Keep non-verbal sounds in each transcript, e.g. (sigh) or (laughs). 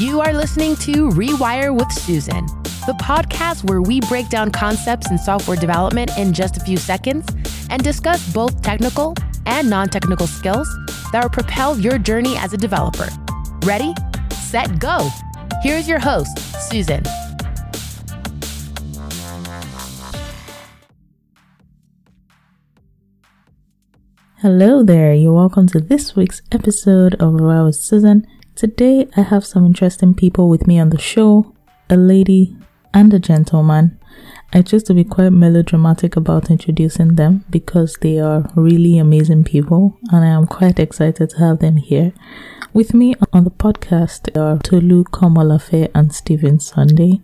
You are listening to Rewire with Susan, the podcast where we break down concepts in software development in just a few seconds and discuss both technical and non technical skills that will propel your journey as a developer. Ready, set, go. Here's your host, Susan. Hello there, you're welcome to this week's episode of Rewire with Susan. Today I have some interesting people with me on the show a lady and a gentleman. I choose to be quite melodramatic about introducing them because they are really amazing people and I am quite excited to have them here. With me on the podcast are Tolu Komolafe and Stephen Sunday.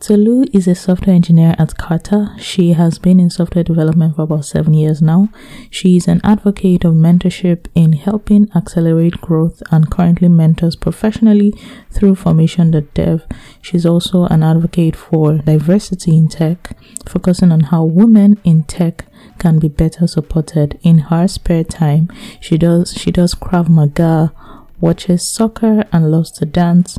Tolu is a software engineer at Carta. She has been in software development for about seven years now. She is an advocate of mentorship in helping accelerate growth and currently mentors professionally through Formation.dev. She's also an advocate for diversity in tech, focusing on how women in tech can be better supported. In her spare time, she does she does Krav Maga, watches soccer and loves to dance.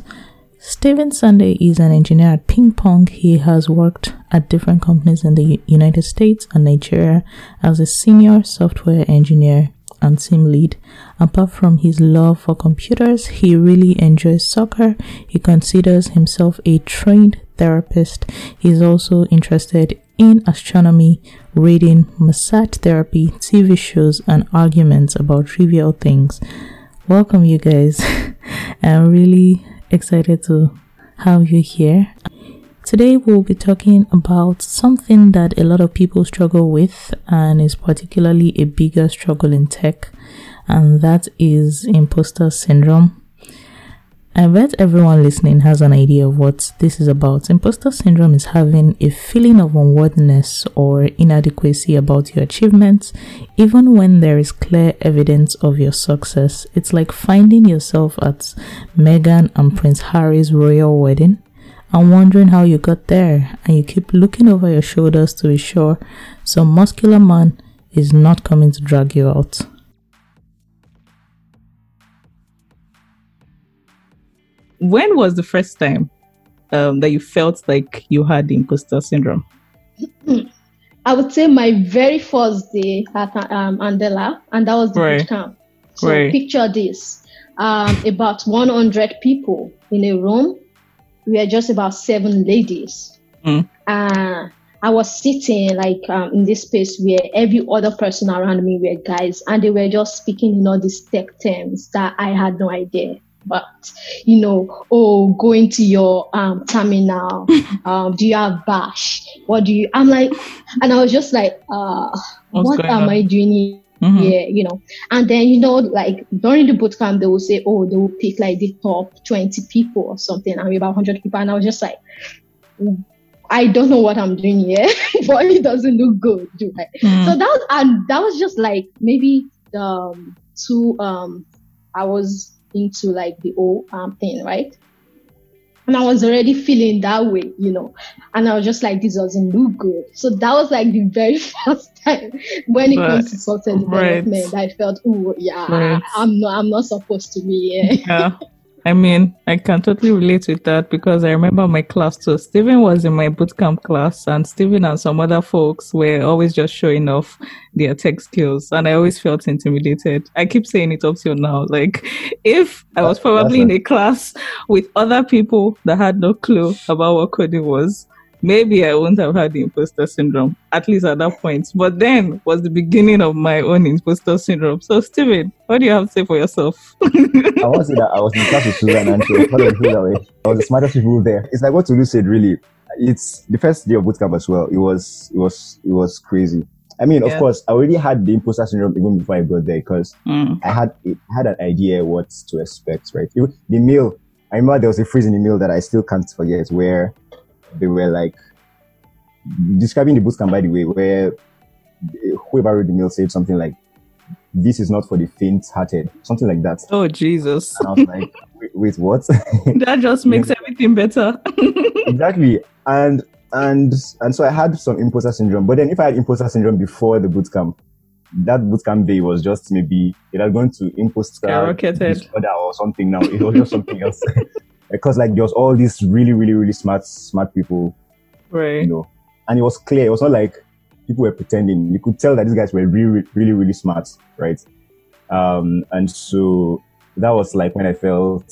Stephen Sunday is an engineer at Ping Pong. He has worked at different companies in the United States and Nigeria as a senior software engineer and team lead. Apart from his love for computers, he really enjoys soccer. He considers himself a trained therapist. He's also interested in astronomy, reading, massage therapy, TV shows, and arguments about trivial things. Welcome, you guys. (laughs) I'm really excited to have you here. Today, we'll be talking about something that a lot of people struggle with and is particularly a bigger struggle in tech, and that is imposter syndrome. I bet everyone listening has an idea of what this is about. Imposter syndrome is having a feeling of unworthiness or inadequacy about your achievements, even when there is clear evidence of your success. It's like finding yourself at Meghan and Prince Harry's royal wedding and wondering how you got there, and you keep looking over your shoulders to be sure some muscular man is not coming to drag you out. When was the first time um, that you felt like you had the imposter syndrome? (clears throat) I would say my very first day at um, Andela, and that was the right. boot camp. So right. picture this: um, about 100 people in a room. We are just about seven ladies. Mm. Uh, I was sitting like um, in this space where every other person around me were guys, and they were just speaking in all these tech terms that I had no idea but you know, oh, going to your um, terminal, (laughs) um, do you have bash? What do you? I'm like, and I was just like, uh, what am on? I doing here? Mm-hmm. Yeah, you know, and then you know, like during the boot camp, they will say, oh, they will pick like the top 20 people or something, and we about 100 people, and I was just like, I don't know what I'm doing here, (laughs) but it doesn't look good. Mm. So that was, and that was just like maybe the um, two um, I was into like the whole um, thing, right? And I was already feeling that way, you know. And I was just like, this doesn't look good. So that was like the very (laughs) first time when it right. comes to software development, right. I felt, oh yeah, right. I'm not I'm not supposed to be here. Yeah. (laughs) I mean, I can totally relate with that because I remember my class too. Stephen was in my bootcamp class, and Stephen and some other folks were always just showing off their tech skills, and I always felt intimidated. I keep saying it up till now. Like, if I was probably in a class with other people that had no clue about what coding was, maybe I wouldn't have had the imposter syndrome, at least at that point. But then was the beginning of my own imposter syndrome. So, Stephen, what do you have to say for yourself? I want to say that I was in class with Susan and she was I was the smartest people there. It's like what Tolu said, really. It's the first day of bootcamp as well. It was, it was, it was crazy. I mean, yeah. of course, I already had the imposter syndrome even before I got there because mm. I had I had an idea what to expect, right? It, the meal, I remember there was a phrase in the meal that I still can't forget where they were like describing the bootcamp by the way, where whoever wrote the mail said something like, "This is not for the faint-hearted," something like that. Oh Jesus! And I was like, (laughs) "Wait, wait what?" (laughs) that just makes everything better. (laughs) exactly, and and and so I had some imposter syndrome. But then, if I had imposter syndrome before the bootcamp, that bootcamp day was just maybe it had gone to imposter disorder or something. Now it was just something else. Because like there was all these really, really, really smart, smart people, right? You know, and it was clear. It was not like people were pretending. You could tell that these guys were really, really, really smart, right? Um, and so that was like when I felt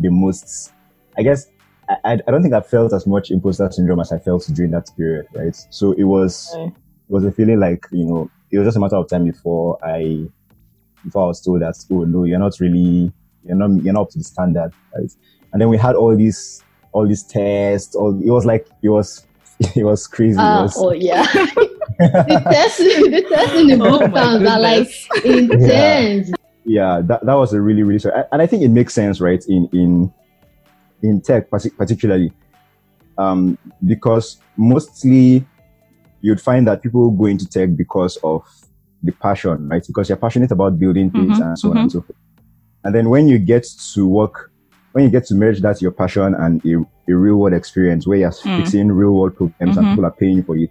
the most. I guess I, I don't think I felt as much imposter syndrome as I felt during that period, right? So it was it was a feeling like you know it was just a matter of time before I before I was told that oh no you're not really you're not you're not up to the standard, right? And then we had all these all these tests. All it was like it was (laughs) it was crazy. Uh, it was, oh yeah. (laughs) the tests the tests in the book oh are like (laughs) intense. Yeah, yeah that, that was a really really and I think it makes sense, right? In in in tech particularly, um, because mostly you'd find that people go into tech because of the passion, right? Because you're passionate about building things mm-hmm, and so mm-hmm. on and mm-hmm. so forth. And then when you get to work, when you get to merge that your passion and a, a real world experience where you're mm. fixing real world problems mm-hmm. and people are paying for it,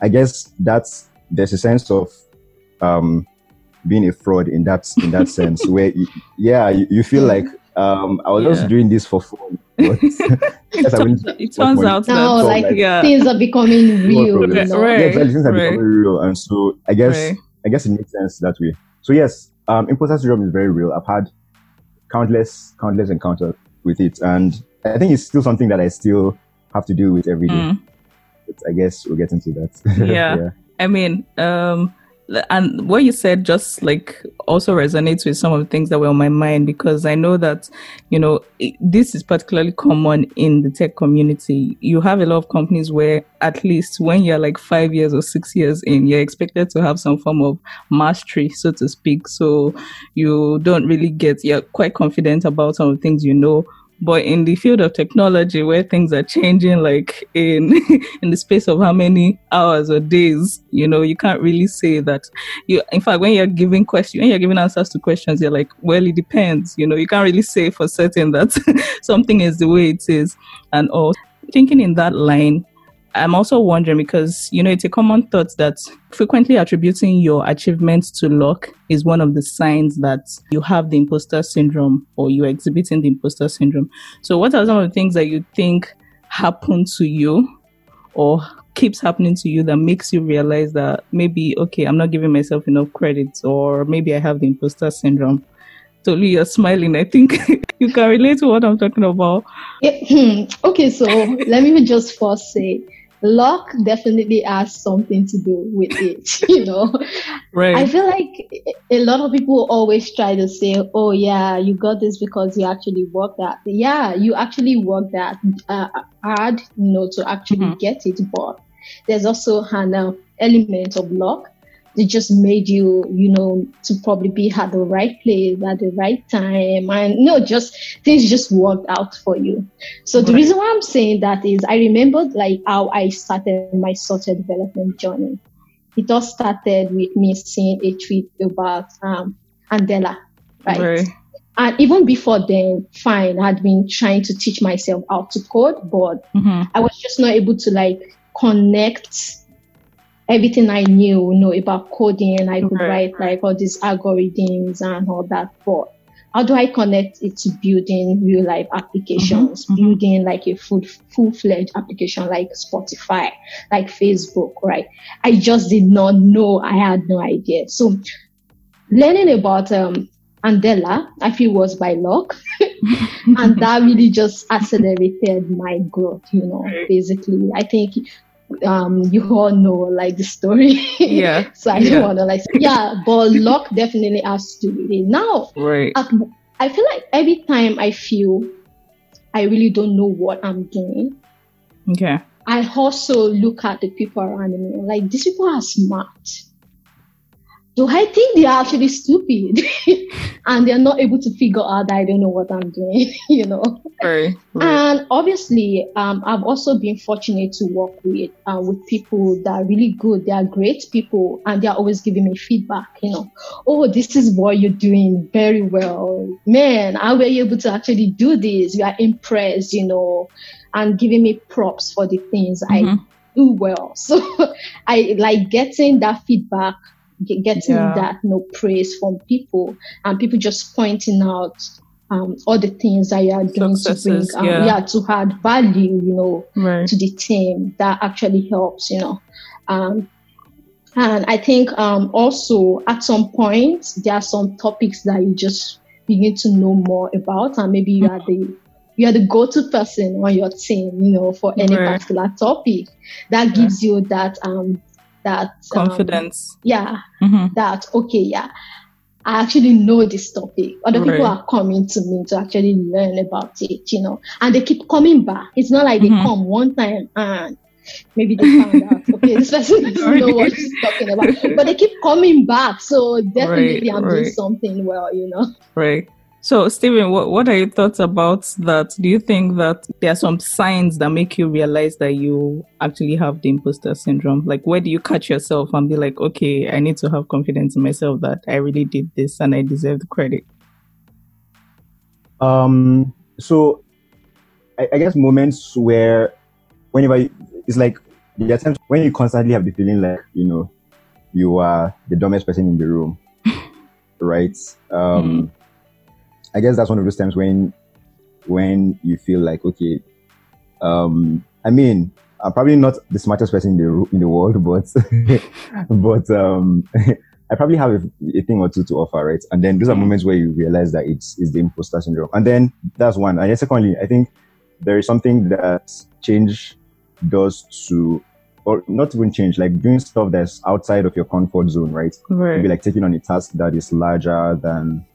I guess that's there's a sense of um, being a fraud in that in that (laughs) sense where you, yeah you, you feel like um, I was yeah. just doing this for fun. (laughs) It, turns, it turns out now, like, like, yeah. things are becoming real. Right, you know? right, yeah, exactly, things are right. becoming real, and so I guess right. I guess it makes sense that way. So yes, um, imposter syndrome is very real. I've had countless, countless encounters with it, and I think it's still something that I still have to deal with every day. Mm. But I guess we'll get into that. (laughs) Yeah. yeah. I mean, um, and what you said just like also resonates with some of the things that were on my mind because I know that, you know, this is particularly common in the tech community. You have a lot of companies where at least when you're like five years or six years in, you're expected to have some form of mastery, so to speak. So you don't really get, you're quite confident about some of the things you know but in the field of technology where things are changing like in (laughs) in the space of how many hours or days you know you can't really say that. You in fact when you're giving questions when you're giving answers to questions you're like well it depends you know. You can't really say for certain that (laughs) something is the way it is and all. Thinking in that line I'm also wondering because, you know, it's a common thought that frequently attributing your achievements to luck is one of the signs that you have the imposter syndrome or you're exhibiting the imposter syndrome. So, what are some of the things that you think happen to you or keeps happening to you that makes you realize that maybe, okay, I'm not giving myself enough credit or maybe I have the imposter syndrome? Tolu, you're smiling. I think (laughs) you can relate to what I'm talking about. Hmm, okay, so let me just first say luck definitely has something to do with it (laughs) you know? Right. I feel like a lot of people always try to say oh yeah you got this because you actually worked that. Yeah you actually worked that uh, hard you know to actually mm-hmm. get it but there's also an uh, element of luck it just made you, you know, to probably be at the right place at the right time. And you no, know, just things just worked out for you. So the reason why I'm saying that is I remembered like how I started my software development journey. It all started with me seeing a tweet about um, Andela, right? right? And even before then, fine, I had been trying to teach myself how to code, but mm-hmm. I was just not able to like connect everything I knew, you know, about coding. I could write like all these algorithms and all that. But how do I connect it to building real life applications, mm-hmm, mm-hmm. building like a full full fledged application like Spotify, like Facebook, right? I just did not know. I had no idea. So learning about um, Andela, I feel was by luck. (laughs) and that really just accelerated my growth, you know, basically. I think um (laughs) you all know like the story. Yeah. (laughs) So i yeah. don't want to like yeah but luck definitely has to do it now right. i feel like every time i feel i really don't know what i'm doing okay. I also look at the people around me like these people are smart do I think they're actually stupid (laughs) and they're not able to figure out that I don't know what I'm doing, (laughs) you know? Right, right. And obviously, um, I've also been fortunate to work with uh, with people that are really good. They are great people and they're always giving me feedback, you know, oh, this is what you're doing very well. Man, how were you able to actually do this? You are impressed, you know, and giving me props for the things mm-hmm. I do well. (laughs) So I like getting that feedback getting yeah. that you know, praise from people and people just pointing out um, all the things that you are doing Successes, to bring, um, yeah. yeah. to add value, you know, right. to the team that actually helps, you know. Um, and I think um, also at some point there are some topics that you just begin to know more about, and maybe you are the you are the go-to person on your team, you know, for any right. particular topic. That gives yeah. you that um that confidence. Um, yeah, mm-hmm. that okay, yeah. I actually know this topic. Other right. people are coming to me to actually learn about it, you know, and they keep coming back. It's not like mm-hmm. they come one time and maybe they found out, (laughs) okay, this person doesn't know what she's talking about, but they keep coming back. So definitely right, I'm right. doing something well, you know. Right. So, Stephen, what, what are your thoughts about that? Do you think that there are some signs that make you realize that you actually have the imposter syndrome? Like, where do you catch yourself and be like, okay, I need to have confidence in myself that I really did this and I deserve the credit? Um, so I, I guess moments where whenever you, it's like the attempts when you constantly have the feeling like, you know, you are the dumbest person in the room, (laughs) right? Um, mm I guess that's one of those times when when you feel like okay, um, I mean, I'm probably not the smartest person in the in the world, but (laughs) but um, (laughs) I probably have a, a, thing or two to offer, right? And then those are moments where you realize that it's it's the imposter syndrome, and then that's one. And then secondly, I think there is something that change does to or not even change, like doing stuff that's outside of your comfort zone, right? Right. Maybe like taking on a task that is larger than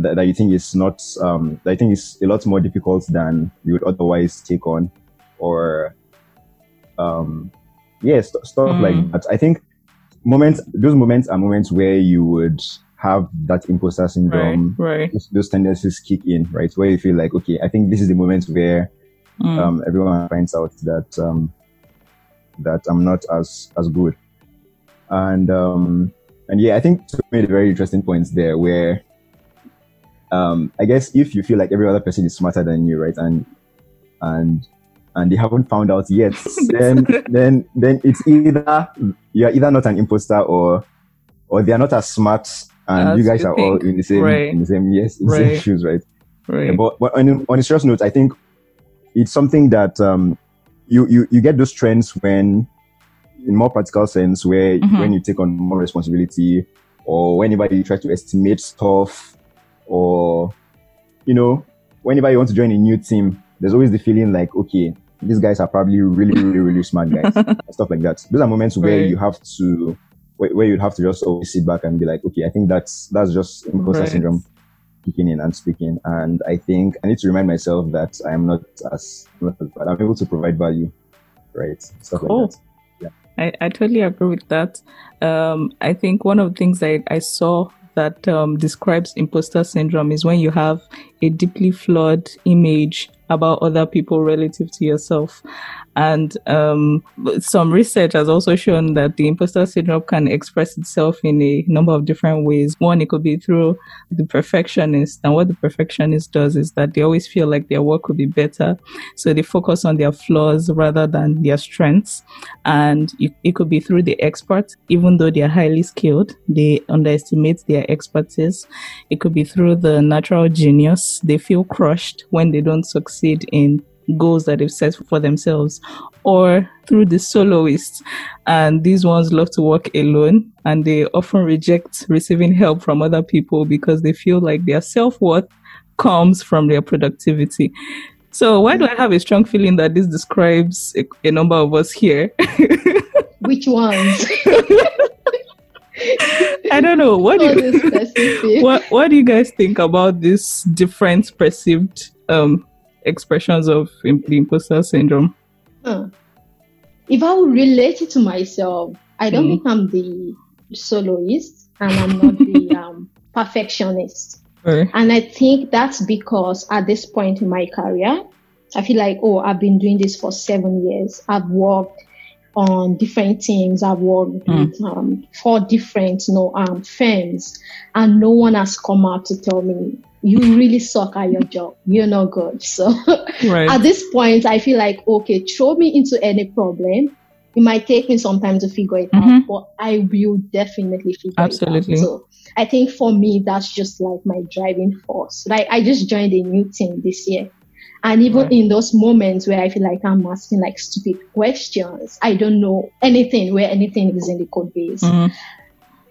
that, that you think is not um, that I think is a lot more difficult than you would otherwise take on, or um, yeah, st- stuff mm. like that. I think moments, those moments are moments where you would have that imposter syndrome, right, right. Those, those, tendencies kick in, right? Where you feel like, okay, I think this is the moment where mm. um, everyone finds out that um, that I'm not as as good, and um, and yeah, I think you made a very interesting points there where um, I guess if you feel like every other person is smarter than you, right, and and and they haven't found out yet, (laughs) then then then it's either you're either not an imposter or or they are not as smart, and as you guys you are think. all in the same right. in the same yes in right. the same shoes, right? Right. Yeah, but but on, on a serious note, I think it's something that um, you you you get those trends when in more practical sense where mm-hmm. when you take on more responsibility or whenever you try to estimate stuff or you know, whenever you want to join a new team, there's always the feeling like, okay, these guys are probably really, really, really smart guys, (laughs) stuff like that. Those are moments where right. you have to, where, where you'd have to just always sit back and be like, okay, I think that's that's just imposter right. syndrome kicking in and speaking. And I think I need to remind myself that I am not as, not as bad. I'm able to provide value, right? Stuff cool. like that. Yeah. I, I totally agree with that. Um, I think one of the things I, I saw that um, describes imposter syndrome is when you have a deeply flawed image about other people relative to yourself. And um, some research has also shown that the imposter syndrome can express itself in a number of different ways. One, it could be through the perfectionist. And what the perfectionist does is that they always feel like their work could be better. So they focus on their flaws rather than their strengths. And it, it could be through the expert, even though they are highly skilled, they underestimate their expertise. It could be through the natural genius. They feel crushed when they don't succeed in goals that they've set for themselves or through the soloists. And these ones love to work alone and they often reject receiving help from other people because they feel like their self worth comes from their productivity. So why do I have a strong feeling that this describes a, a number of us here? (laughs) Which ones? I don't know. What do, you, (laughs) what, what do you guys think about this different perceived um, expressions of the imposter syndrome? Huh. If I would relate it to myself, I don't mm. think I'm the soloist and I'm not the (laughs) um, perfectionist. Right. And I think that's because at this point in my career, I feel like, oh, I've been doing this for seven years. I've worked on different teams. I've worked mm. with um, four different you know, um, firms, and no one has come out to tell me you really suck at your job. You're not good. So right. at this point, I feel like, okay, throw me into any problem it might take me some time to figure it mm-hmm. out, but I will definitely figure Absolutely. it out. So I think for me, that's just like my driving force. Like I just joined a new team this year. And even right. in those moments where I feel like I'm asking like stupid questions, I don't know anything where anything is in the code base. Mm-hmm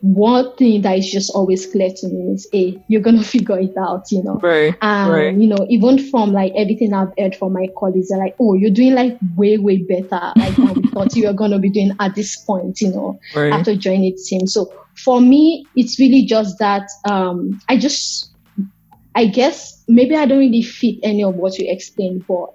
one thing that is just always clear to me is, hey, you're gonna (laughs) figure it out, you know. Right. And right. you know, even from like everything I've heard from my colleagues, they're like, oh, you're doing like way, way better like we thought you were gonna be doing at this point, you know, right. after joining the team. So for me, it's really just that um I just I guess maybe I don't really fit any of what you explained, but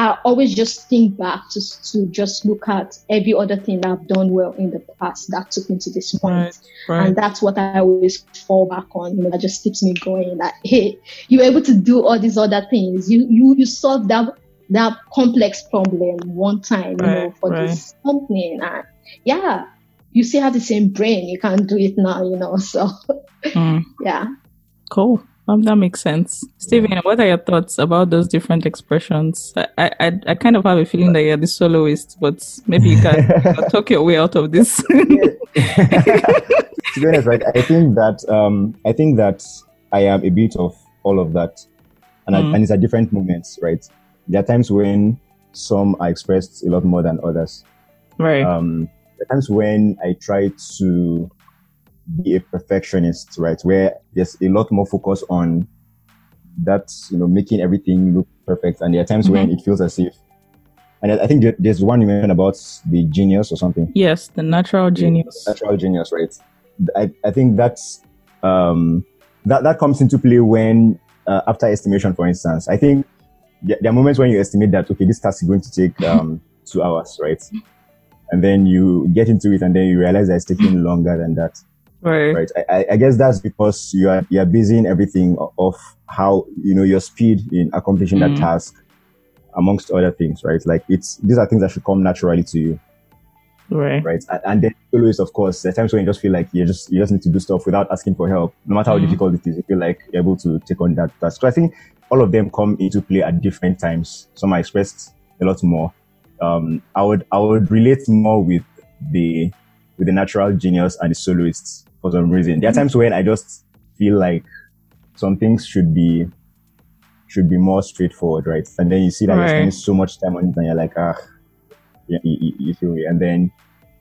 I always just think back to, to just look at every other thing that I've done well in the past that took me to this point. Right, right. And that's what I always fall back on. You know, that just keeps me going. That hey, you were able to do all these other things. You you you solved that that complex problem one time, you know, for this company. And yeah, you still have the same brain. You can't do it now, you know. (laughs) So mm. yeah. Cool. Um, that makes sense. Stephen, what are your thoughts about those different expressions? I, I, I kind of have a feeling that you're the soloist, but maybe you can talk your way out of this. (laughs) to be honest, right, I think that um, I think that I am a bit of all of that, and mm. I, and it's at different moments, right? There are times when some are expressed a lot more than others. Right. Um, there are times when I try to be a perfectionist, right? Where there's a lot more focus on that, you know, making everything look perfect. And there are times mm-hmm. when it feels as if, and I think there's one you mentioned about the genius or something. Yes, the natural genius. The natural genius, right? I, I think that's, um, that, that comes into play when, uh, after estimation, for instance, I think there, there, are moments when you estimate that, okay, this task is going to take, (laughs) um, two hours, right? And then you get into it and then you realize that it's taking longer than that. Right. Right. I, I guess that's because you are you are basing everything off how you know your speed in accomplishing mm. that task, amongst other things. Right. Like it's these are things that should come naturally to you. Right. Right. And, and then always, of course, there are times when you just feel like you just you just need to do stuff without asking for help, no matter how mm. difficult it is. You feel like you're able to take on that task. So I think all of them come into play at different times. Some are expressed a lot more. Um, I would I would relate more with the with the natural genius and the soloists for some reason. There are times when I just feel like some things should be should be more straightforward, right? And then you see that right. you're spending so much time on it, and you're like, ah, you, you, you feel me. And then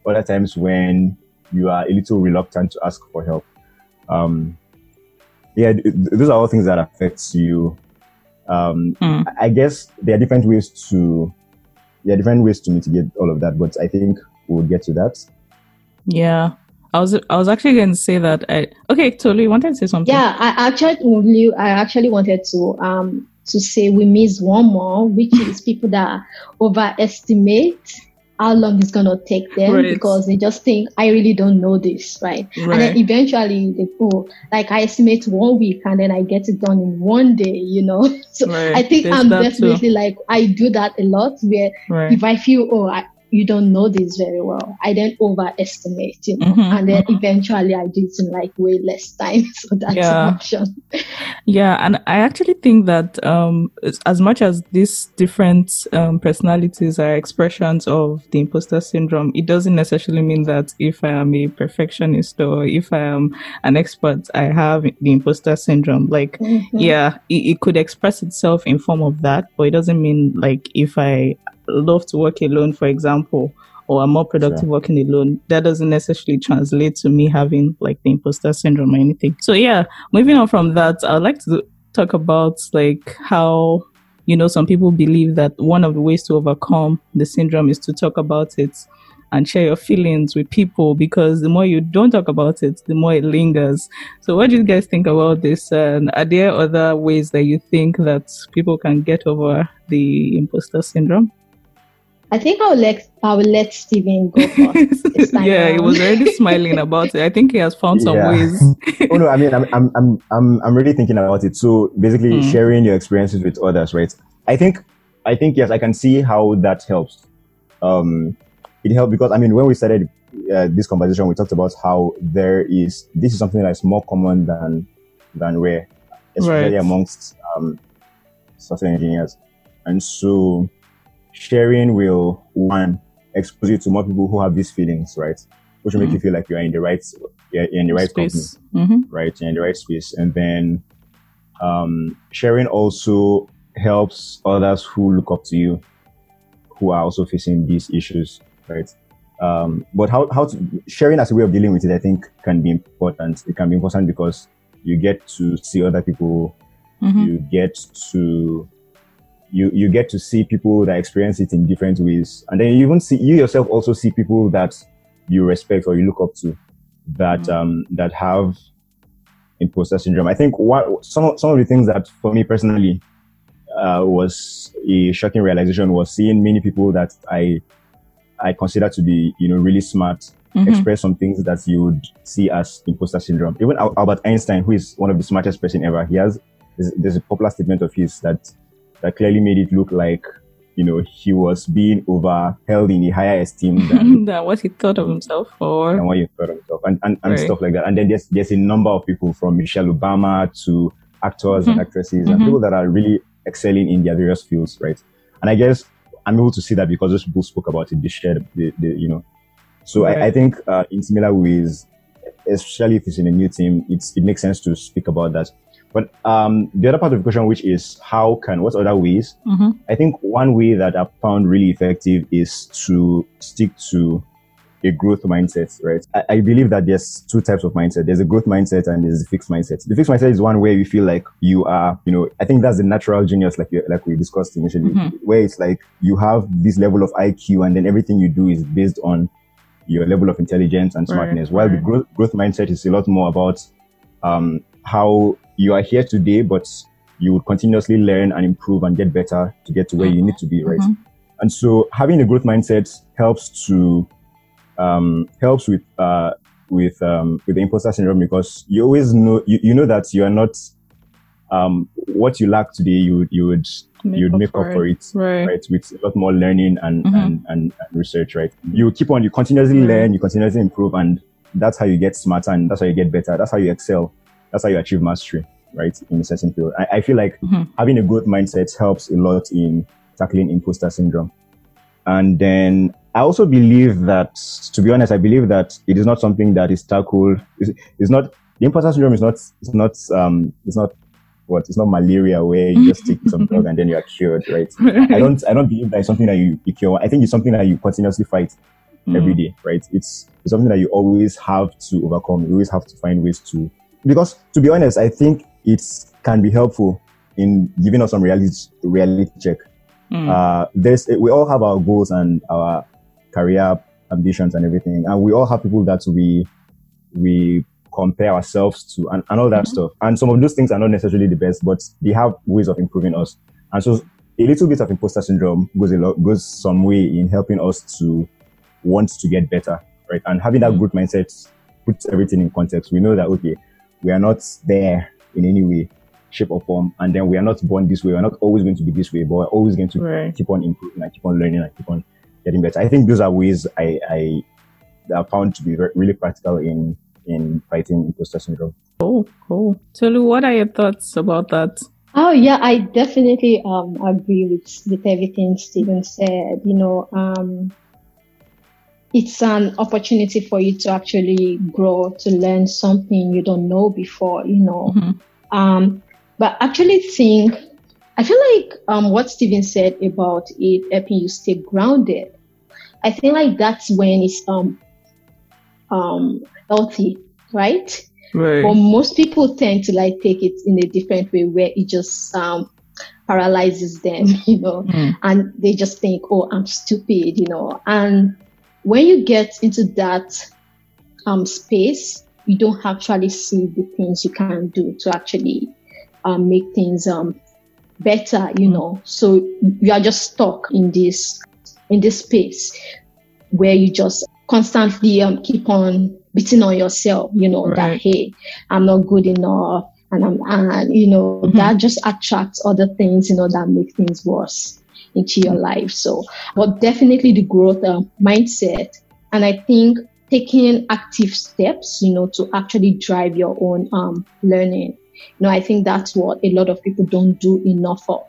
other times when you are a little reluctant to ask for help. Um, yeah, those are all things that affects you. Um, mm. I guess there are different ways to there are different ways to mitigate all of that, but I think we'll get to that. Yeah. I was I was actually going to say that. I, okay, totally. You wanted to say something? Yeah, I actually I actually wanted to um to say we miss one more, which (laughs) is people that overestimate how long it's gonna take them right. because they just think I really don't know this, right? right? And then eventually they go like I estimate one week and then I get it done in one day, you know. (laughs) so right. I think There's I'm definitely too. like I do that a lot where if I feel oh I, you don't know this very well. I then overestimate, you know, mm-hmm, and then mm-hmm. eventually I do it in like way less time. (laughs) So that's yeah. an option. (laughs) yeah. And I actually think that, um, as much as these different, um, personalities are expressions of the imposter syndrome, it doesn't necessarily mean that if I am a perfectionist or if I am an expert, I have the imposter syndrome. Like, mm-hmm. yeah, it, it could express itself in form of that, but it doesn't mean like if I love to work alone, for example, or I'm more productive working alone, that doesn't necessarily translate to me having like the imposter syndrome or anything. So yeah, moving on from that, I'd like to talk about like how you know some people believe that one of the ways to overcome the syndrome is to talk about it and share your feelings with people because the more you don't talk about it, the more it lingers. So, what do you guys think about this? And are there other ways that you think that people can get over the imposter syndrome? I think I will let I will let Stephen go first. (laughs) yeah, around. he was already (laughs) smiling about it. I think he has found some yeah. ways. (laughs) oh no, I mean I'm I'm I'm I'm I'm really thinking about it. So basically mm. sharing your experiences with others, right? I think I think yes, I can see how that helps. Um it helped because I mean when we started uh, this conversation we talked about how there is this is something that's more common than than rare, especially right. amongst um software engineers. And so sharing will one expose you to more people who have these feelings, right? Which will mm-hmm. make you feel like you're in the right, you're in the right space. company, mm-hmm. right? You're in the right space. And then, um, sharing also helps others who look up to you, who are also facing these issues, right? Um, but how, how to, sharing as a way of dealing with it, I think can be important. It can be important because you get to see other people, mm-hmm. you get to, you, you get to see people that experience it in different ways. And then you even see, you yourself also see people that you respect or you look up to that, mm-hmm. um, that have imposter syndrome. I think what, some, of, some of the things that for me personally, uh, was a shocking realization was seeing many people that I I consider to be, you know, really smart, mm-hmm. express some things that you would see as imposter syndrome. Even Albert Einstein, who is one of the smartest person ever, he has, there's, there's a popular statement of his that, that clearly made it look like, you know, he was being overheld in a higher esteem (laughs) than, than what he thought of himself or and what he thought of himself and, and, and right. stuff like that. And then there's, there's a number of people from Michelle Obama to actors mm-hmm. and actresses mm-hmm. and people that are really excelling in their various fields, right? And I guess I'm able to see that because those people spoke about it, they shared, the, the you know. So right. I, I, think uh, in similar ways, especially if it's in a new team, it's, it makes sense to speak about that. But um, the other part of the question, which is how can, what other ways? Mm-hmm. I think one way that I've found really effective is to stick to a growth mindset, right? I, I, believe that there's two types of mindset. There's a growth mindset and there's a fixed mindset. The fixed mindset is one where you feel like you are, you know, I think that's the natural genius, like you, like we discussed initially, mm-hmm. where it's like you have this level of IQ and then everything you do is based on your level of intelligence and smartness. Right, While right. the growth, growth mindset is a lot more about, um, how you are here today, but you would continuously learn and improve and get better to get to where mm-hmm. you need to be, right? Mm-hmm. And so having a growth mindset helps to um, helps with uh, with um, with the imposter syndrome because you always know you, you know that you are not um, what you lack today you you would make you'd make up for it, it right. right. with a lot more learning and, mm-hmm. and, and, and, research right you keep on you continuously mm-hmm. learn you continuously improve and that's how you get smarter and that's how you get better that's how you excel that's how you achieve mastery right in a certain field I, I feel like mm-hmm. having a growth mindset helps a lot in tackling imposter syndrome and then I also believe that, to be honest, I believe that it is not something that is tackled. It's, it's not the imposter syndrome is not. It's not. Um. It's not what. It's not malaria where you just take some (laughs) drug and then you are cured, right? I don't. I don't believe that it's something that you, you cure. I think it's something that you continuously fight mm. every day, right? It's, it's something that you always have to overcome. You always have to find ways to. Because to be honest, I think it can be helpful in giving us some reality reality check. Mm. Uh, there's we all have our goals and our career ambitions and everything. And we all have people that we, we compare ourselves to and, and all that mm-hmm. stuff. And some of those things are not necessarily the best, but they have ways of improving us. And so a little bit of imposter syndrome goes a lot, goes some way in helping us to want to get better, right? And having that mm-hmm. good mindset puts everything in context. We know that, okay, we are not there in any way, shape or form. And then we are not born this way. We're not always going to be this way, but we're always going to right. keep on improving and keep on learning and keep on getting better. I think those are ways I, I that found to be really practical in in fighting imposter syndrome. Cool, cool. Tolu, what are your thoughts about that? Oh yeah, I definitely um agree with with everything Stephen said. You know, um, it's an opportunity for you to actually grow, to learn something you don't know before. You know, mm-hmm. um, but actually think I feel like um, what Stephen said about it helping you stay grounded. I feel like that's when it's um um healthy, right? Right. But most people tend to like take it in a different way where it just um paralyzes them, (laughs) you know, mm. and they just think, oh, I'm stupid, you know. And when you get into that um space, you don't actually see the things you can do to actually um, make things um, better, you know. So you are just stuck in this in this space where you just constantly um, keep on beating on yourself, you know, right. that hey, I'm not good enough, and I'm and you know mm-hmm. that just attracts other things, you know, that make things worse into your life. So, but definitely the growth um, mindset, and I think taking active steps, you know, to actually drive your own um, learning you know, I think that's what a lot of people don't do enough of.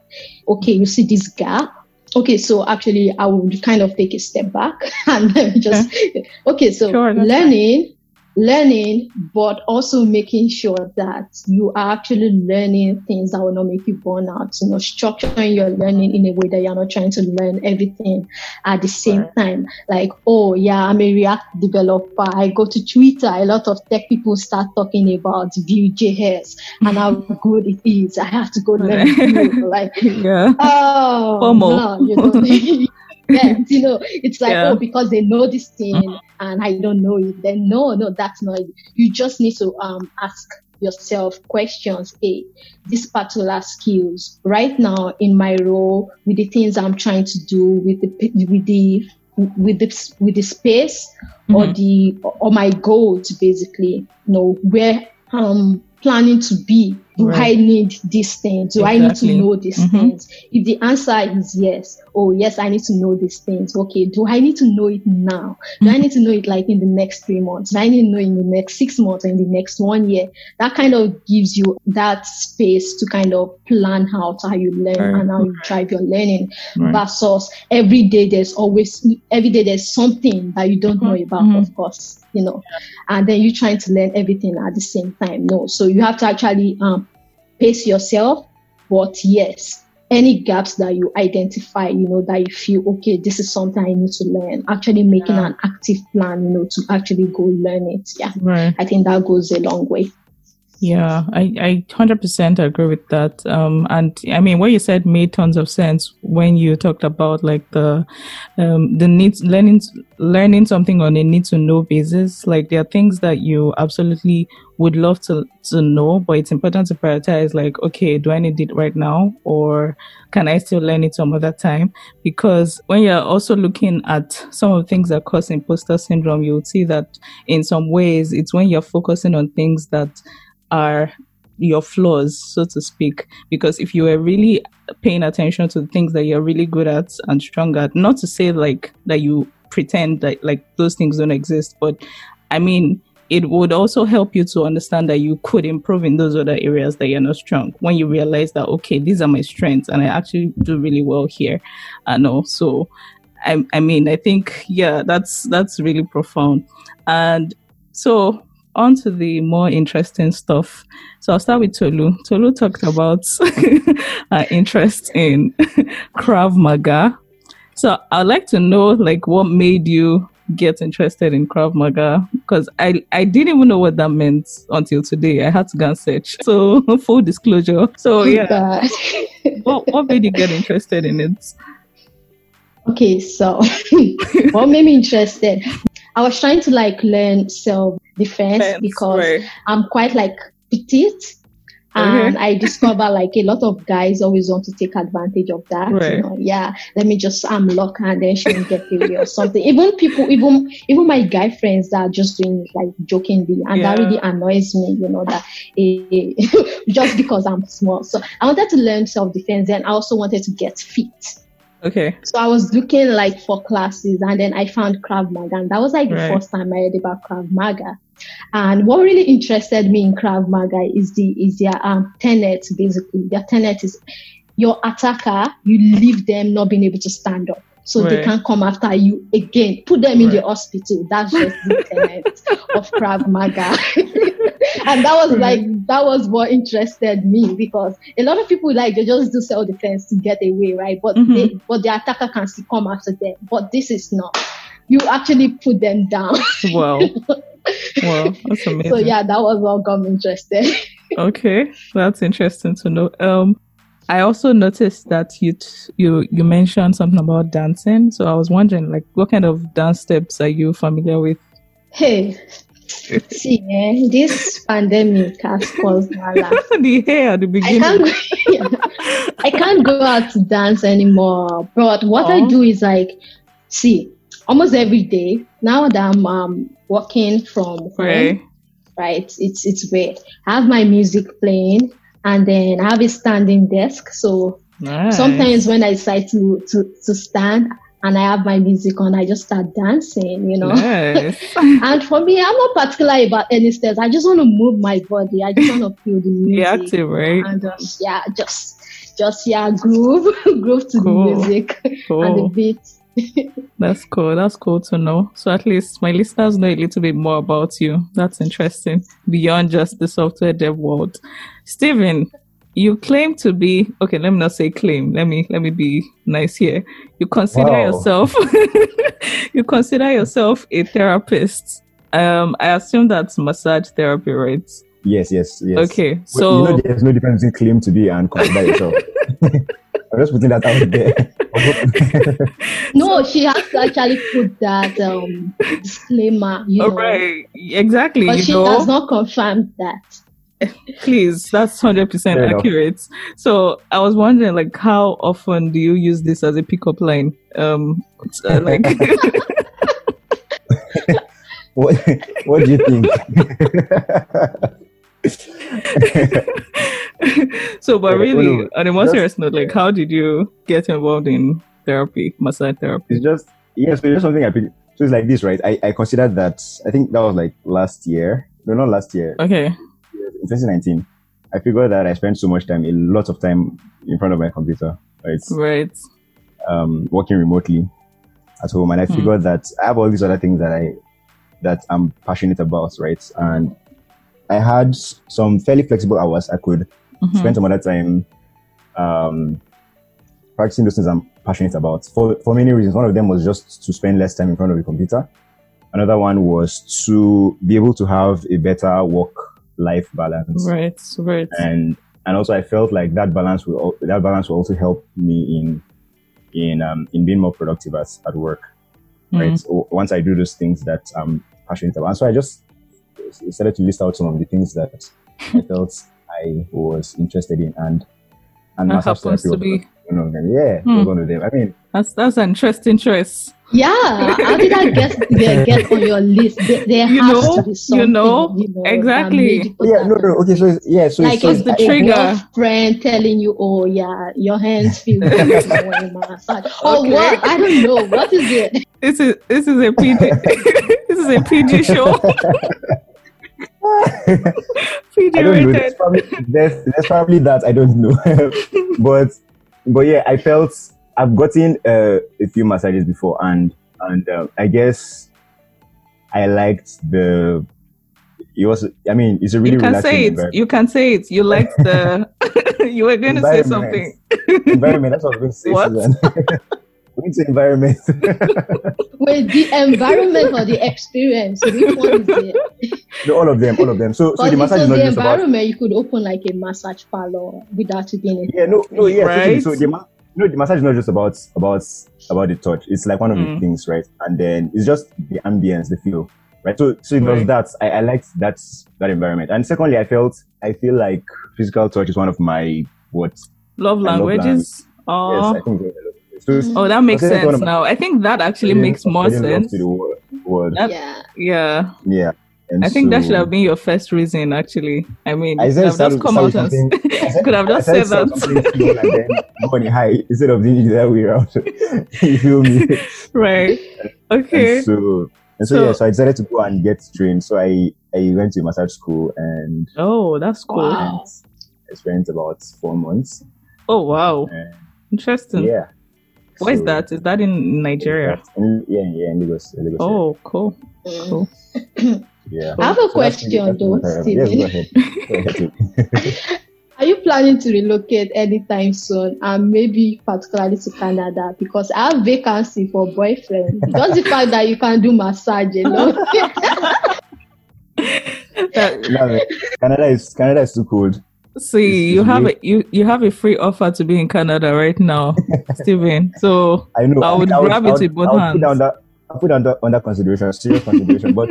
Okay, you see this gap, okay, so actually, I would kind of take a step back (laughs) and just, (laughs) okay, so sure, learning learning, but also making sure that you are actually learning things that will not make you burn out. You know, structuring your learning in a way that you're not trying to learn everything at the same right. time. Like, oh yeah, I'm a React developer. I go to Twitter. A lot of tech people start talking about Vue.js and how (laughs) good it is. I have to go learn. like, (laughs) yeah. oh, no, you know, (laughs) yes, (laughs) you know, it's like, yeah. oh, because they know this thing mm-hmm. and I don't know it. Then no, no, that's not it. You just need to um ask yourself questions. Hey, these particular skills right now in my role with the things I'm trying to do with the with the with the with the space mm-hmm. or the or my goals basically. You know where I'm planning to be? Do right. I need these things? Do exactly. I need to know these mm-hmm. things? If the answer is yes, oh yes, I need to know these things. Okay, do I need to know it now? Do mm-hmm. I need to know it like in the next three months? Do I need to know in the next six months or in the next one year? That kind of gives you that space to kind of plan out how you learn right. and how you drive your learning right. versus every day there's always every day there's something that you don't mm-hmm. know about, mm-hmm. of course you know, and then you're trying to learn everything at the same time. No, so you have to actually um, pace yourself. But yes, any gaps that you identify, you know, that you feel, okay, this is something I need to learn, actually making yeah. an active plan, you know, to actually go learn it. Yeah. Right. I think that goes a long way. Yeah, I, I 100% agree with that. Um, and I mean, what you said made tons of sense when you talked about like the, um, the needs, learning, learning something on a need to know basis. Like there are things that you absolutely would love to, to know, but it's important to prioritize like, okay, do I need it right now? Or can I still learn it some other time? Because when you're also looking at some of the things that cause imposter syndrome, you would see that in some ways it's when you're focusing on things that are your flaws, so to speak. Because if you were really paying attention to the things that you're really good at and strong at, not to say like that you pretend that like those things don't exist, but I mean, it would also help you to understand that you could improve in those other areas that you're not strong when you realize that okay these are my strengths and i actually do really well here and also i, I mean i think yeah that's that's really profound and so on to the more interesting stuff. So I'll start with Tolu. Tolu talked about (laughs) her interest in (laughs) Krav Maga. So I'd like to know like what made you get interested in Krav Maga because I, I didn't even know what that meant until today. I had to go and search. So (laughs) full disclosure. So oh, yeah. what what made you get interested in it? Okay, so what made me interested? I was trying to like learn self defense because right. I'm quite like petite. And. I discover like a lot of guys always want to take advantage of that. Right. You know, yeah, let me just um, and then she will get away or something. Even people, even even my guy friends that are just doing it like jokingly, and yeah. that really annoys me. You know that uh, (laughs) just because I'm small. So I wanted to learn self defense, and I also wanted to get fit. Okay. So I was looking like for classes and then I found Krav Maga and that was like the first time I heard about Krav Maga. And what really interested me in Krav Maga is the is their um tenet basically. Their tenet is your attacker, you leave them not being able to stand up. So right. they can come after you again. Put them in the hospital. That's just the tenet (laughs) of Krav Maga. (laughs) and that was like that was what interested me because a lot of people like they just do self defense to get away, right? But mm-hmm. they, but the attacker can still come after them. But this is not. You actually put them down. (laughs) Wow. wow, that's amazing. So yeah, that was what got me interested. okay, that's interesting to know. Um, I also noticed that you t- you you mentioned something about dancing. So I was wondering, like, what kind of dance steps are you familiar with? Hey, (laughs) See, eh, this pandemic has caused my life. (laughs) the hair at the beginning. I can't, (laughs) I can't go out to dance anymore. But what oh. I do is like, see, almost every day now that I'm um, working from home, right. right? It's it's weird. I have my music playing, and then I have a standing desk. So nice. sometimes when I decide to to to stand, and I have my music on, I just start dancing, you know. Nice. (laughs) and for me, I'm not particular about any steps. I just want to move my body. I just want to feel the (laughs) music. Active, right? And just, yeah, just just yeah, groove, (laughs) groove to cool. the music cool. and the beat. That's cool. That's cool to know. So at least my listeners know a little bit more about you. That's interesting. Beyond just the software dev world. Stephen, you claim to be okay, let me not say claim. Let me let me be nice here. You consider wow. yourself (laughs) you consider yourself a therapist. Um I assume that's massage therapy, right? Yes, yes, yes. Okay, so you know, there's no difference between claim to be and consider yourself. (laughs) I'm just putting that out there. (laughs) no, she has to actually put that um, disclaimer. You know, right, exactly. But she know? does not confirm that. (laughs) Please, that's hundred percent accurate. So I was wondering, like, how often do you use this as a pickup line? Um, uh, like. (laughs) what What do you think? (laughs) so, but really, on a more serious note, like, how did you get involved in therapy, massage therapy? It's just yes, but just something I picked. So it's like this, right? I, I considered that. I think that was like last year. No, not last year. Okay. In 2019, I figured that I spent so much time, a lot of time in front of my computer, right? Right. Um, working remotely at home, and I hmm. figured that I have all these other things that I that I'm passionate about, right? And I had some fairly flexible hours. I could mm-hmm. spend some other time um, practicing those things I'm passionate about for, for many reasons. One of them was just to spend less time in front of a computer. Another one was to be able to have a better work life balance. Right, right. And and also I felt like that balance will that balance will also help me in in um, in being more productive at, at work. Mm. Right. So once I do those things that I'm passionate about. And so I just started to list out some of the things that I felt I was interested in, and and that happens to be one of them. Yeah, hmm. one of them. I mean, that's that's an interesting choice. Yeah, how did I get get on your list? There, there you has know, to be something, you know, you know exactly. Yeah, no, no. Okay, so yeah, so like so it's the trigger. friend telling you, "Oh yeah, your hands feel (laughs) good massage." Oh okay. what? I don't know. What is it? (laughs) This is this is a PG. (laughs) this is a PG show. PG I don't know. There's probably, there's, there's probably that I don't know, but but yeah, I felt I've gotten uh, a few massages before, and and uh, I guess I liked the. It was. I mean, it's a really. You can say it. You can say it. You liked the. (laughs) (laughs) you were going to say something. environment. That's what I was going to say. What? (laughs) Which environment? (laughs) Wait, the environment or the experience? Which one is it? (laughs) No, all of them, all of them. So, so the massage is not the just environment. About... You could open like a massage parlor without it being. Yeah, no, no, yeah. Right? So, the ma- no, the massage is not just about about about the touch. It's like one of mm. the things, right? And then it's just the ambience, the feel, right? So, so it was that I, I liked that that environment. And secondly, I felt I feel like physical touch is one of my what love languages. Love Yes, I think so oh, that makes sense now. I think that actually makes more sense. Word, That, yeah. Yeah. Yeah. And I think so, that should have been your first reason, actually. I mean, I said, just come out and (laughs) could have just said, said that. money high instead of doing it that way around. (laughs) you feel me? Right. Okay. And so, and so, so, yeah, so I decided to go and get trained. So I I went to massage school and oh, that's cool. Wow. I spent about four months. Oh wow, interesting. Yeah. Where so, is that? Is that in Nigeria? In, yeah, yeah, in Lagos. Lagos oh, cool. Mm. Cool. (coughs) yeah. I have a so question though, Stephen. Yes, go ahead. Go ahead. (laughs) Are you planning to relocate anytime soon and maybe particularly to Canada? Because I have vacancy for boyfriend. (laughs) Just the fact that you can do massage, you know. (laughs) no, Canada is Canada is too cold. See, you have a you, you have a free offer to be in Canada right now, (laughs) Stephen. So I know I would I grab it with both I hands. Put under, I put under under consideration, serious consideration. but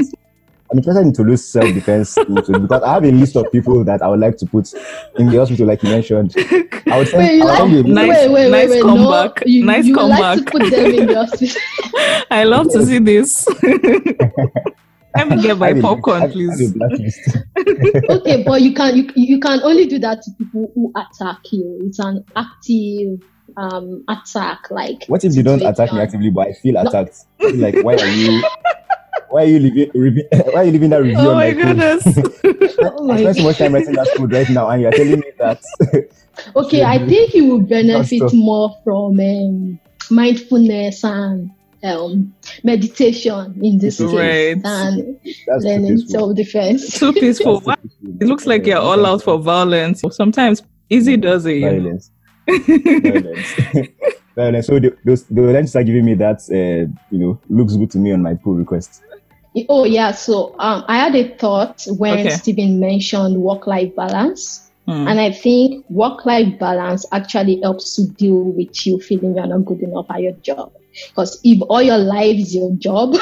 I'm interested in Tolu's self defense because I have a list of people that I would like to put in the hospital, like you mentioned. I would send, wait, I would like, nice, wait, wait, nice wait, comeback. No, you, nice you comeback. Like to put them in the (laughs) hospital. (laughs) I love to see this. Let me get my popcorn, please. (laughs) (laughs) okay, but you can you, you can only do that to people who attack you. It's an active um attack. Like what if you don't attack me actively, but I feel attacked? No. Like why are you? (laughs) Why are you leaving? Why are you leaving that review? Oh my goodness! oh I spend so much time writing that code right now, and you're telling me that. okay, I think you will benefit more from um, mindfulness and um, meditation in this right. case and That's learning self defense. Too (laughs) peaceful. it looks like you're all out for violence. Sometimes easy does it. Violence. (laughs) violence. (laughs) violence. So the, those the lens are giving me that uh, you know looks good to me on my pull request. Oh yeah, so um, I had a thought when okay. Stephen mentioned work-life balance, mm. and I think work-life balance actually helps to deal with you feeling you're not good enough at your job. Because if all your life is your job,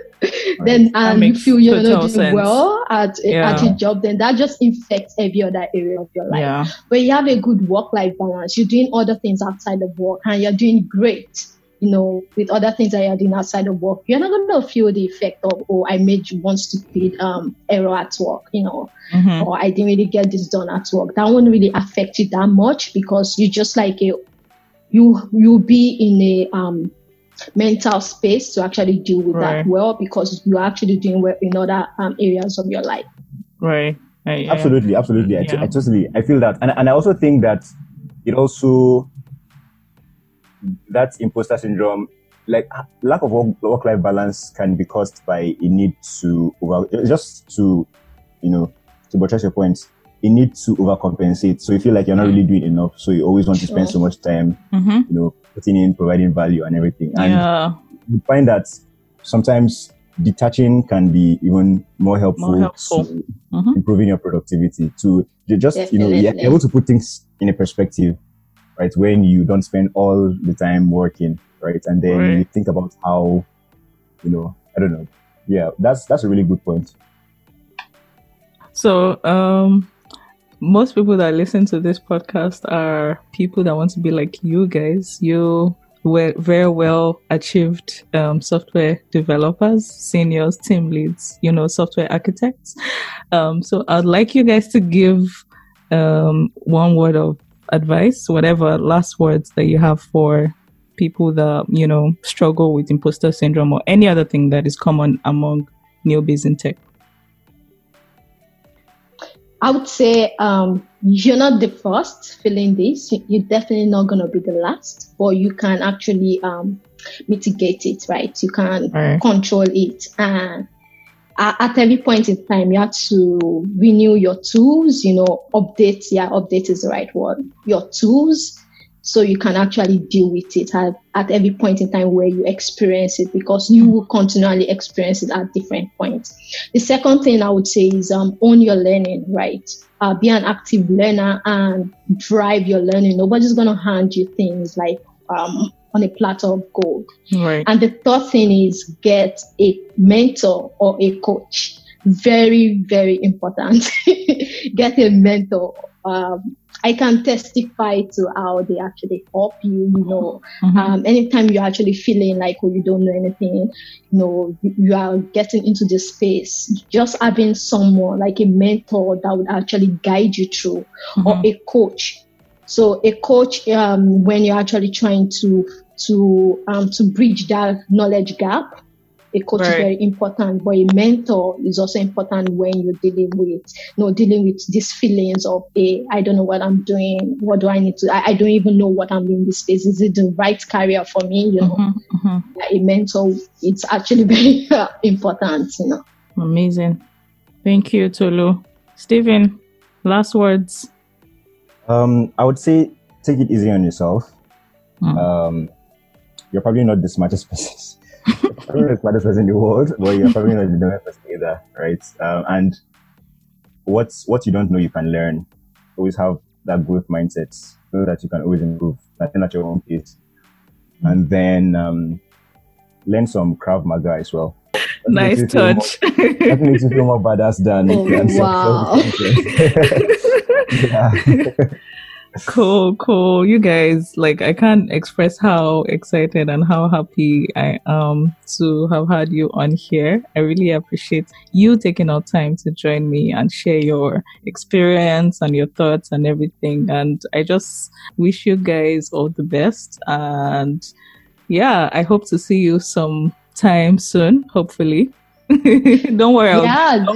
(laughs) then and you feel you're not doing sense. well at yeah. at your job, then that just infects every other area of your life. Yeah. But you have a good work-life balance. You're doing other things outside of work, and you're doing great. You know, with other things that you're doing outside of work, you're not gonna feel the effect of oh, I made one stupid um error at work, you know, mm-hmm. or I didn't really get this done at work. That won't really affect you that much because you just like a you you'll be in a um mental space to actually deal with right. that well because you're actually doing well in other um, areas of your life. Right. I, absolutely, absolutely. I, yeah. I, totally, I feel that, and and I also think that it also that imposter syndrome, like lack of work life balance, can be caused by a need to over just to, you know, to buttress your points. A need to overcompensate, so you feel like you're not really doing enough, so you always want to spend so much time, mm-hmm. you know, putting in, providing value and everything. And yeah. you find that sometimes detaching can be even more helpful, more helpful. to mm-hmm. improving your productivity to just, Definitely. you know, you're able to put things in a perspective, right? When you don't spend all the time working, right? And then right. you think about how, you know, I don't know. Yeah, that's, that's a really good point. So, um, most people that listen to this podcast are people that want to be like you guys. You were very well achieved um, software developers, seniors, team leads, you know, software architects. Um, so I'd like you guys to give um, one word of advice, whatever last words that you have for people that, you know, struggle with imposter syndrome or any other thing that is common among newbies in tech. I would say um, you're not the first feeling this. You're definitely not going to be the last, but you can actually um, mitigate it, right? You can right. control it. And at every point in time, you have to renew your tools, you know, update. Yeah, update is the right word. Your tools so you can actually deal with it at, at every point in time where you experience it because you will continually experience it at different points. The second thing I would say is um, own your learning, right? Uh, be an active learner and drive your learning. Nobody's going to hand you things like um, on a platter of gold. Right. And the third thing is get a mentor or a coach. Very, very important. (laughs) get a mentor. Um, I can testify to how they actually help you, you know. Mm-hmm. Um, anytime you're actually feeling like, oh, you don't know anything, you know, you are getting into the space, just having someone like a mentor that would actually guide you through mm-hmm. or a coach. So a coach, um, when you're actually trying to, to, um, to bridge that knowledge gap, a coach right. is very important, but a mentor is also important when you're dealing with, you know, dealing with these feelings of, hey, I don't know what I'm doing. What do I need to, I, I don't even know what I'm doing in this space. Is it the right career for me? You know, mm-hmm, mm-hmm. a mentor, it's actually (laughs) very important, you know. Amazing. Thank you, Tolu. Stephen, last words. Um, I would say take it easy on yourself. Mm. Um, you're probably not the smartest (laughs) person probably the smartest person in the world, but you're probably not the dumbest person either, right? Um, and what's what you don't know, you can learn. Always have that growth mindset, so that you can always improve, nothing at your own pace. And then um, learn some Krav Maga as well. That nice touch. that makes you feel more badass than (laughs) oh, wow. (laughs) yeah (laughs) cool, cool. You guys, like, I can't express how excited and how happy I am to have had you on here. I really appreciate you taking out time to join me and share your experience and your thoughts and everything. And I just wish you guys all the best. And yeah, I hope to see you some time soon, hopefully. (laughs) Don't worry. Yeah,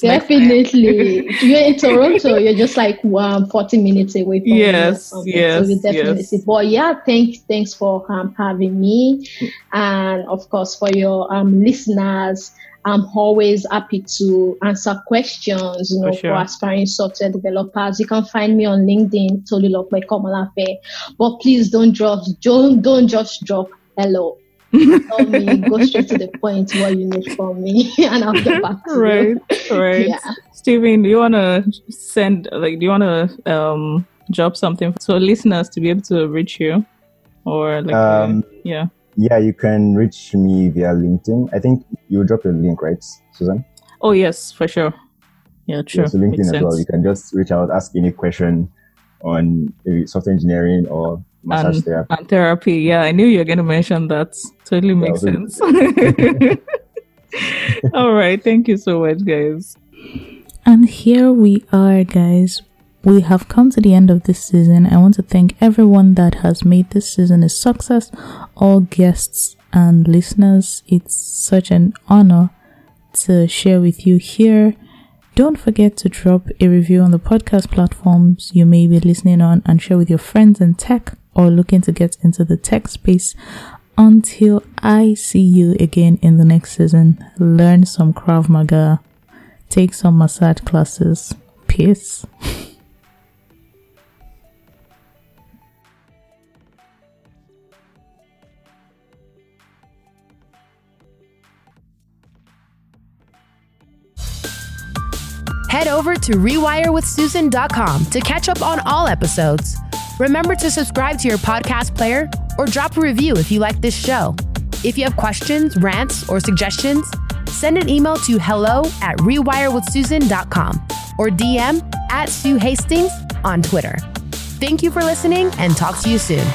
definitely. (laughs) you're in Toronto, you're just like um, 40 minutes away from yes, me. Yes, so you definitely yes. see. But yeah, thanks, thanks for um, having me, and of course for your um, listeners. I'm always happy to answer questions, you know, for, sure. for aspiring software developers. You can find me on LinkedIn, Tolulope Komolafe. But please don't drop, don't, don't just drop hello. Tell me, go straight to the point what you need from me, (laughs) and I'll get back to right, you. Right, Yeah. Stephen, do you want to send, like, do you want to um, drop something for listeners to be able to reach you? Or, like, um, uh, yeah. Yeah, you can reach me via LinkedIn. I think you will drop the link, right, Susan? Oh, yes, for sure. Yeah, true. Yeah, so LinkedIn Makes as sense. well. You can just reach out, ask any question on software engineering or massage and, therapy. And therapy. Yeah, I knew you were going to mention that. Totally makes yeah, sense. (laughs) All right. Thank you so much, guys. And here we are, guys. We have come to the end of this season. I want to thank everyone that has made this season a success, all guests and listeners. It's such an honor to share with you here. Don't forget to drop a review on the podcast platforms you may be listening on and share with your friends and tech or looking to get into the tech space. Until I see you again in the next season, learn some Krav Maga, take some massage classes. Peace. Head over to rewirewithsusan.com to catch up on all episodes. Remember to subscribe to your podcast player or drop a review if you like this show. If you have questions, rants, or suggestions, send an email to hello at rewirewithsusan.com or DM at Sue Hastings on Twitter. Thank you for listening and talk to you soon.